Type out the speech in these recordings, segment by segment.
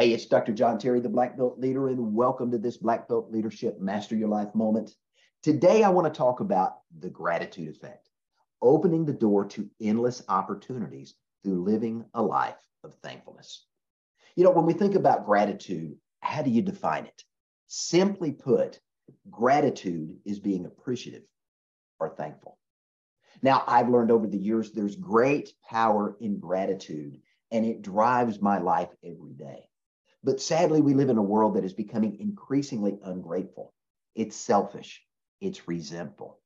Hey, it's Dr. John Terry, the Black Belt Leader, and welcome to this Black Belt Leadership Master Your Life moment. Today, I want to talk about the gratitude effect, opening the door to endless opportunities through living a life of thankfulness. You know, when we think about gratitude, how do you define it? Simply put, gratitude is being appreciative or thankful. Now, I've learned over the years there's great power in gratitude, and it drives my life every day. But sadly, we live in a world that is becoming increasingly ungrateful. It's selfish, it's resentful.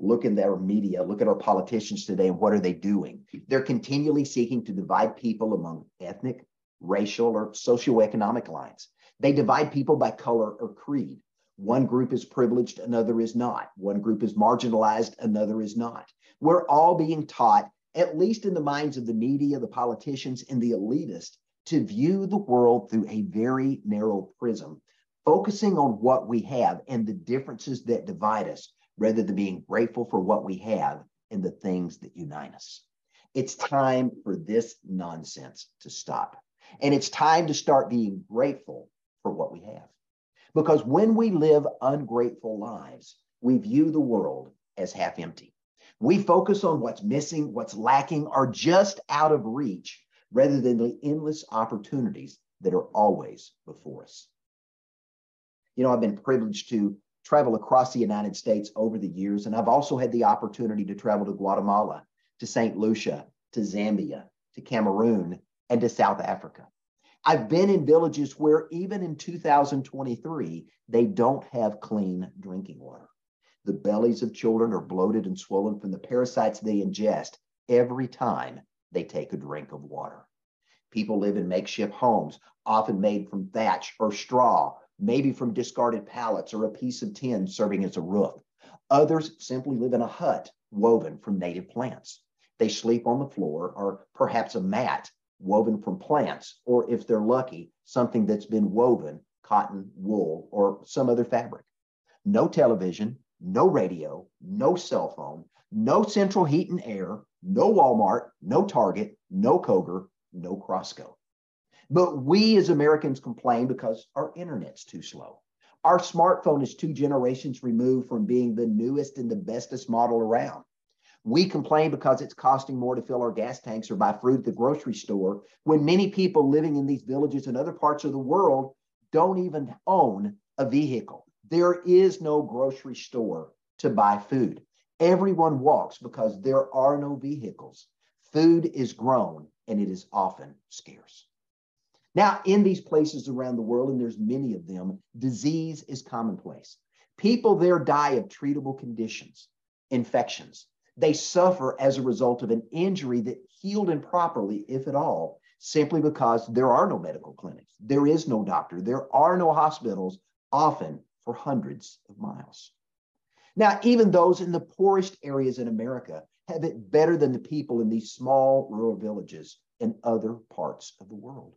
Look in our media, look at our politicians today, and what are they doing? They're continually seeking to divide people among ethnic, racial, or socioeconomic lines. They divide people by color or creed. One group is privileged, another is not. One group is marginalized, another is not. We're all being taught, at least in the minds of the media, the politicians, and the elitists, to view the world through a very narrow prism, focusing on what we have and the differences that divide us, rather than being grateful for what we have and the things that unite us. It's time for this nonsense to stop. And it's time to start being grateful for what we have. Because when we live ungrateful lives, we view the world as half empty. We focus on what's missing, what's lacking, or just out of reach rather than the endless opportunities that are always before us. You know, I've been privileged to travel across the United States over the years, and I've also had the opportunity to travel to Guatemala, to St. Lucia, to Zambia, to Cameroon, and to South Africa. I've been in villages where even in 2023, they don't have clean drinking water. The bellies of children are bloated and swollen from the parasites they ingest every time they take a drink of water. People live in makeshift homes, often made from thatch or straw, maybe from discarded pallets or a piece of tin serving as a roof. Others simply live in a hut woven from native plants. They sleep on the floor or perhaps a mat woven from plants, or if they're lucky, something that's been woven, cotton, wool, or some other fabric. No television, no radio, no cell phone, no central heat and air, no Walmart, no Target, no Kroger, no Costco. But we as Americans complain because our internet's too slow. Our smartphone is two generations removed from being the newest and the bestest model around. We complain because it's costing more to fill our gas tanks or buy fruit at the grocery store when many people living in these villages and other parts of the world don't even own a vehicle. There is no grocery store to buy food. Everyone walks because there are no vehicles. Food is grown and it is often scarce. Now, in these places around the world, and there's many of them, disease is commonplace. People there die of treatable conditions, infections. They suffer as a result of an injury that healed improperly, if at all, simply because there are no medical clinics, there is no doctor, there are no hospitals, often for hundreds of miles. Now, even those in the poorest areas in America have it better than the people in these small rural villages in other parts of the world.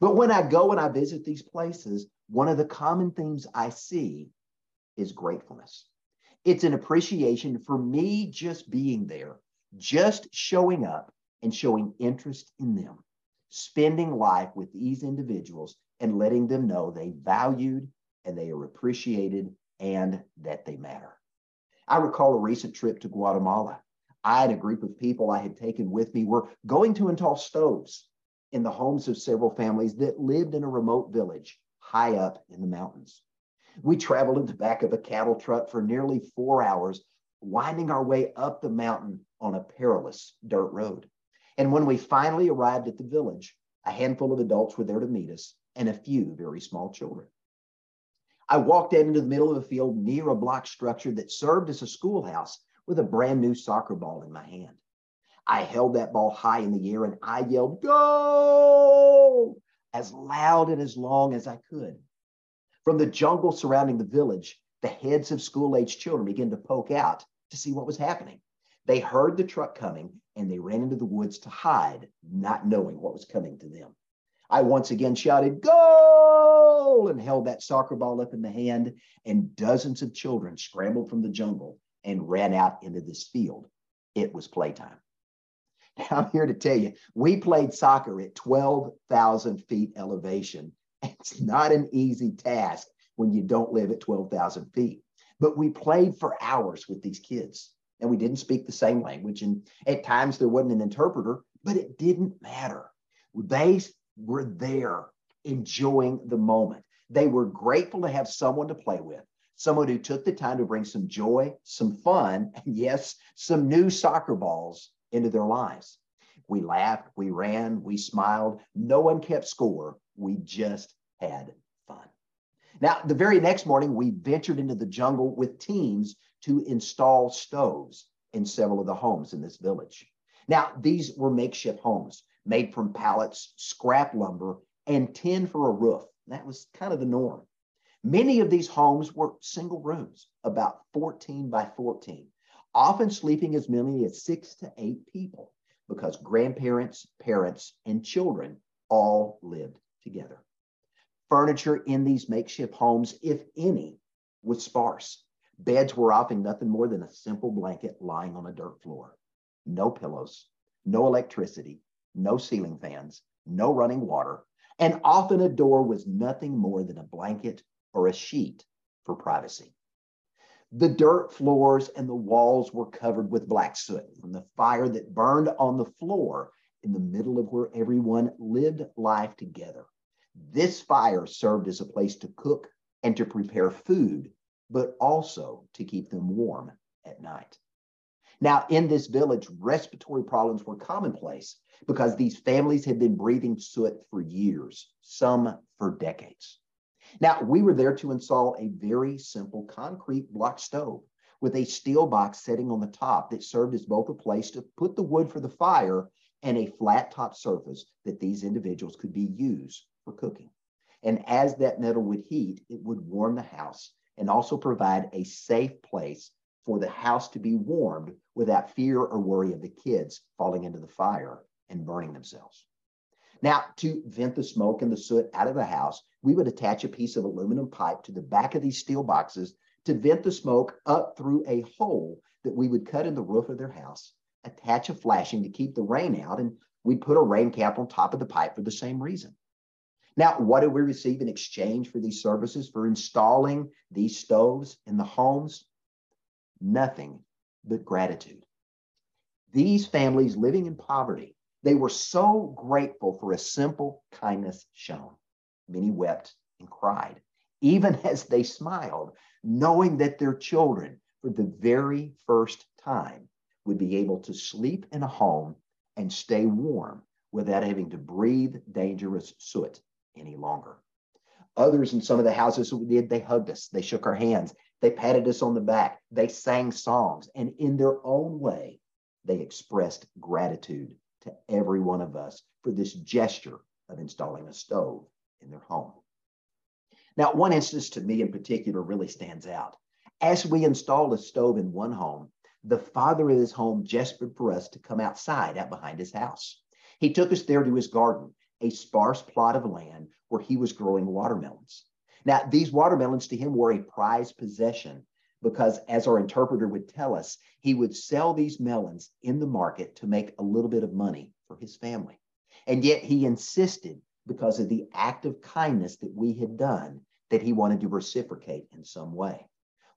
But when I go and I visit these places, one of the common themes I see is gratefulness. It's an appreciation for me just being there, just showing up and showing interest in them, spending life with these individuals and letting them know they valued and they are appreciated and that they matter. I recall a recent trip to Guatemala. I and a group of people I had taken with me were going to install stoves in the homes of several families that lived in a remote village high up in the mountains. We traveled in the back of a cattle truck for nearly four hours, winding our way up the mountain on a perilous dirt road. And when we finally arrived at the village, a handful of adults were there to meet us and a few very small children. I walked out into the middle of a field near a block structure that served as a schoolhouse with a brand new soccer ball in my hand. I held that ball high in the air and I yelled, Go! as loud and as long as I could. From the jungle surrounding the village, the heads of school aged children began to poke out to see what was happening. They heard the truck coming and they ran into the woods to hide, not knowing what was coming to them. I once again shouted, Goal! and held that soccer ball up in the hand, and dozens of children scrambled from the jungle and ran out into this field. It was playtime. Now, I'm here to tell you, we played soccer at 12,000 feet elevation. It's not an easy task when you don't live at 12,000 feet. But we played for hours with these kids and we didn't speak the same language. And at times there wasn't an interpreter, but it didn't matter. They were there enjoying the moment. They were grateful to have someone to play with, someone who took the time to bring some joy, some fun, and yes, some new soccer balls into their lives. We laughed, we ran, we smiled. No one kept score. We just had fun. Now, the very next morning, we ventured into the jungle with teams to install stoves in several of the homes in this village. Now, these were makeshift homes made from pallets, scrap lumber, and 10 for a roof. That was kind of the norm. Many of these homes were single rooms, about 14 by 14, often sleeping as many as six to eight people because grandparents, parents, and children all lived together. Furniture in these makeshift homes, if any, was sparse. Beds were often nothing more than a simple blanket lying on a dirt floor. No pillows, no electricity, no ceiling fans, no running water, and often a door was nothing more than a blanket or a sheet for privacy. The dirt floors and the walls were covered with black soot from the fire that burned on the floor in the middle of where everyone lived life together. This fire served as a place to cook and to prepare food, but also to keep them warm at night. Now, in this village, respiratory problems were commonplace because these families had been breathing soot for years, some for decades. Now, we were there to install a very simple concrete block stove with a steel box sitting on the top that served as both a place to put the wood for the fire and a flat top surface that these individuals could be used for cooking. And as that metal would heat, it would warm the house and also provide a safe place for the house to be warmed without fear or worry of the kids falling into the fire and burning themselves. Now, to vent the smoke and the soot out of the house, we would attach a piece of aluminum pipe to the back of these steel boxes to vent the smoke up through a hole that we would cut in the roof of their house, attach a flashing to keep the rain out, and we'd put a rain cap on top of the pipe for the same reason. Now, what do we receive in exchange for these services for installing these stoves in the homes? Nothing but gratitude. These families living in poverty, they were so grateful for a simple kindness shown. Many wept and cried, even as they smiled, knowing that their children, for the very first time, would be able to sleep in a home and stay warm without having to breathe dangerous soot any longer. Others in some of the houses we did, they hugged us, they shook our hands, they patted us on the back, they sang songs, and in their own way, they expressed gratitude to every one of us for this gesture of installing a stove in their home. Now, one instance to me in particular really stands out. As we installed a stove in one home, the father of this home gestured for us to come outside out behind his house. He took us there to his garden, a sparse plot of land where he was growing watermelons. Now, these watermelons to him were a prized possession because, as our interpreter would tell us, he would sell these melons in the market to make a little bit of money for his family. And yet he insisted, because of the act of kindness that we had done, that he wanted to reciprocate in some way.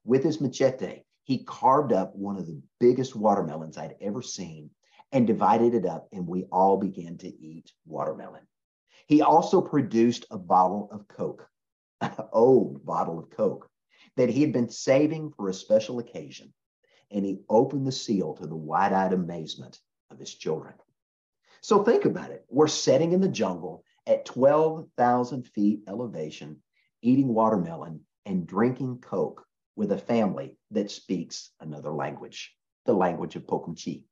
With his machete, he carved up one of the biggest watermelons I'd ever seen and divided it up, and we all began to eat watermelon. He also produced a bottle of Coke old bottle of Coke that he had been saving for a special occasion. And he opened the seal to the wide eyed amazement of his children. So think about it. We're sitting in the jungle at 12,000 feet elevation, eating watermelon and drinking Coke with a family that speaks another language, the language of Pokumchi.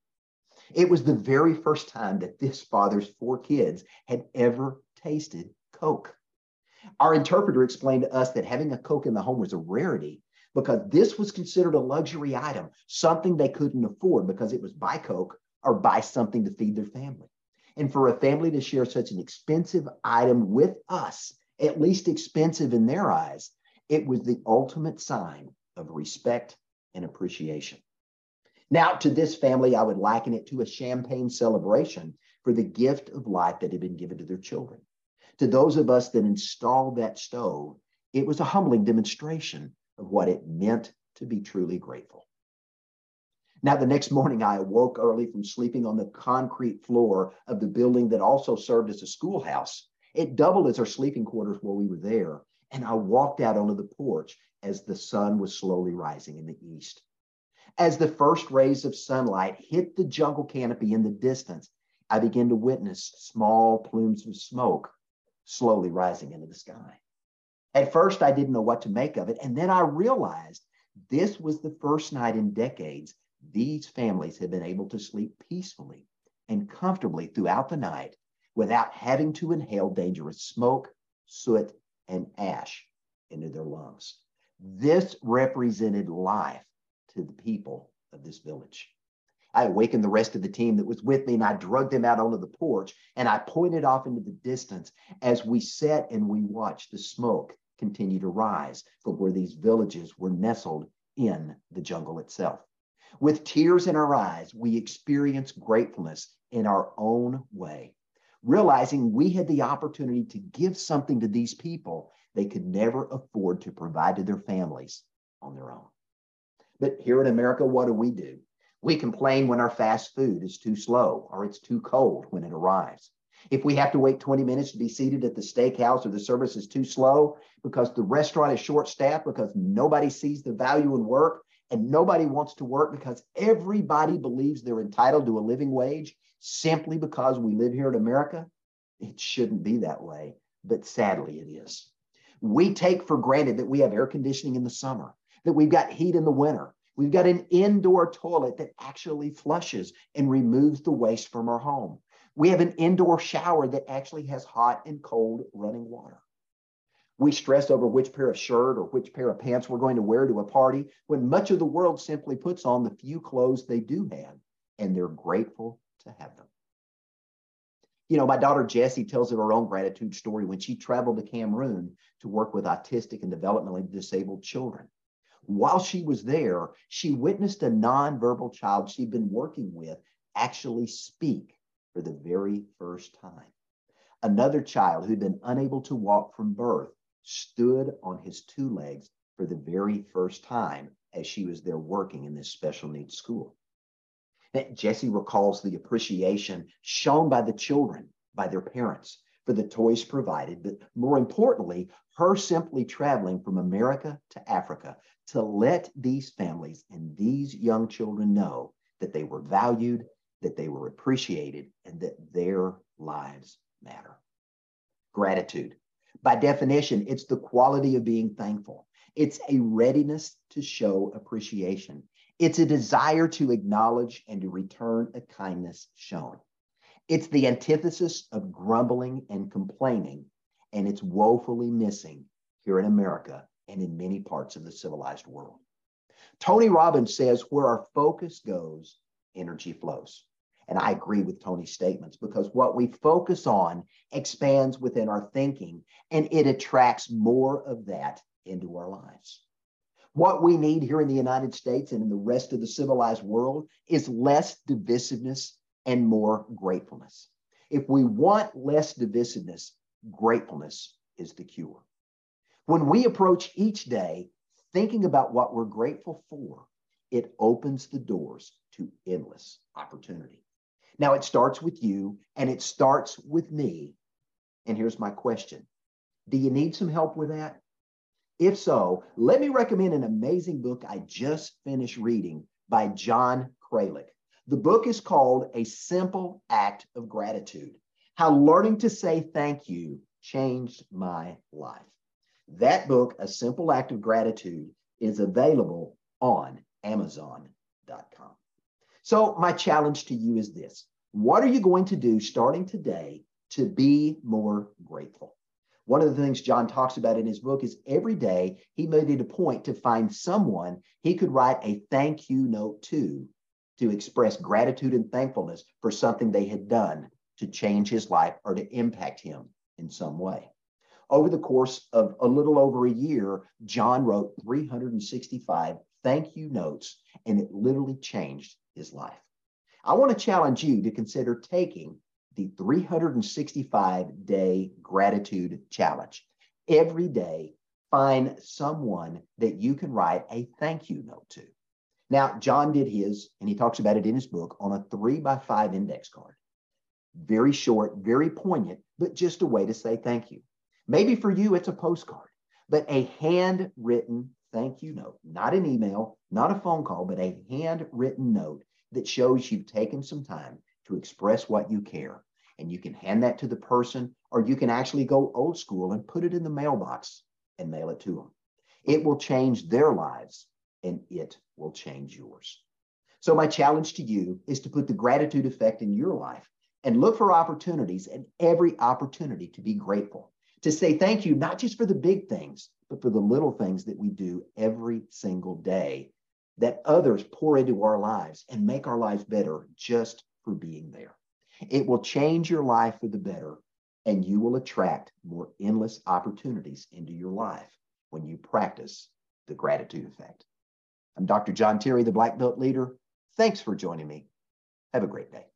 It was the very first time that this father's four kids had ever tasted Coke. Our interpreter explained to us that having a Coke in the home was a rarity because this was considered a luxury item, something they couldn't afford because it was buy Coke or buy something to feed their family. And for a family to share such an expensive item with us, at least expensive in their eyes, it was the ultimate sign of respect and appreciation. Now, to this family, I would liken it to a champagne celebration for the gift of life that had been given to their children. To those of us that installed that stove, it was a humbling demonstration of what it meant to be truly grateful. Now, the next morning, I awoke early from sleeping on the concrete floor of the building that also served as a schoolhouse. It doubled as our sleeping quarters while we were there. And I walked out onto the porch as the sun was slowly rising in the east. As the first rays of sunlight hit the jungle canopy in the distance, I began to witness small plumes of smoke slowly rising into the sky. At first, I didn't know what to make of it. And then I realized this was the first night in decades these families had been able to sleep peacefully and comfortably throughout the night without having to inhale dangerous smoke, soot, and ash into their lungs. This represented life to the people of this village. I awakened the rest of the team that was with me and I drugged them out onto the porch and I pointed off into the distance as we sat and we watched the smoke continue to rise from where these villages were nestled in the jungle itself. With tears in our eyes, we experienced gratefulness in our own way, realizing we had the opportunity to give something to these people they could never afford to provide to their families on their own. But here in America, what do we do? We complain when our fast food is too slow or it's too cold when it arrives. If we have to wait 20 minutes to be seated at the steakhouse or the service is too slow because the restaurant is short staffed because nobody sees the value in work and nobody wants to work because everybody believes they're entitled to a living wage simply because we live here in America, it shouldn't be that way. But sadly, it is. We take for granted that we have air conditioning in the summer, that we've got heat in the winter. We've got an indoor toilet that actually flushes and removes the waste from our home. We have an indoor shower that actually has hot and cold running water. We stress over which pair of shirt or which pair of pants we're going to wear to a party when much of the world simply puts on the few clothes they do have and they're grateful to have them. You know, my daughter Jessie tells of her own gratitude story when she traveled to Cameroon to work with autistic and developmentally disabled children. While she was there, she witnessed a nonverbal child she'd been working with actually speak for the very first time. Another child who'd been unable to walk from birth stood on his two legs for the very first time as she was there working in this special needs school. Jesse recalls the appreciation shown by the children, by their parents, for the toys provided, but more importantly, her simply traveling from America to Africa to let these families and these young children know that they were valued, that they were appreciated, and that their lives matter. Gratitude. By definition, it's the quality of being thankful. It's a readiness to show appreciation. It's a desire to acknowledge and to return a kindness shown. It's the antithesis of grumbling and complaining, and it's woefully missing here in America and in many parts of the civilized world. Tony Robbins says, where our focus goes, energy flows. And I agree with Tony's statements because what we focus on expands within our thinking and it attracts more of that into our lives. What we need here in the United States and in the rest of the civilized world is less divisiveness and more gratefulness. If we want less divisiveness, gratefulness is the cure. When we approach each day thinking about what we're grateful for, it opens the doors to endless opportunity. Now, it starts with you and it starts with me. And here's my question Do you need some help with that? If so, let me recommend an amazing book I just finished reading by John Kralik. The book is called A Simple Act of Gratitude How Learning to Say Thank You Changed My Life. That book, A Simple Act of Gratitude, is available on Amazon.com. So, my challenge to you is this What are you going to do starting today to be more grateful? One of the things John talks about in his book is every day he made it a point to find someone he could write a thank you note to to express gratitude and thankfulness for something they had done to change his life or to impact him in some way. Over the course of a little over a year, John wrote 365 thank you notes, and it literally changed his life. I want to challenge you to consider taking the 365 day gratitude challenge. Every day, find someone that you can write a thank you note to. Now, John did his, and he talks about it in his book on a three by five index card. Very short, very poignant, but just a way to say thank you. Maybe for you, it's a postcard, but a handwritten thank you note, not an email, not a phone call, but a handwritten note that shows you've taken some time to express what you care. And you can hand that to the person, or you can actually go old school and put it in the mailbox and mail it to them. It will change their lives and it will change yours. So, my challenge to you is to put the gratitude effect in your life and look for opportunities and every opportunity to be grateful, to say thank you, not just for the big things, but for the little things that we do every single day that others pour into our lives and make our lives better just for being there. It will change your life for the better, and you will attract more endless opportunities into your life when you practice the gratitude effect. I'm Dr. John Terry, the Black Belt Leader. Thanks for joining me. Have a great day.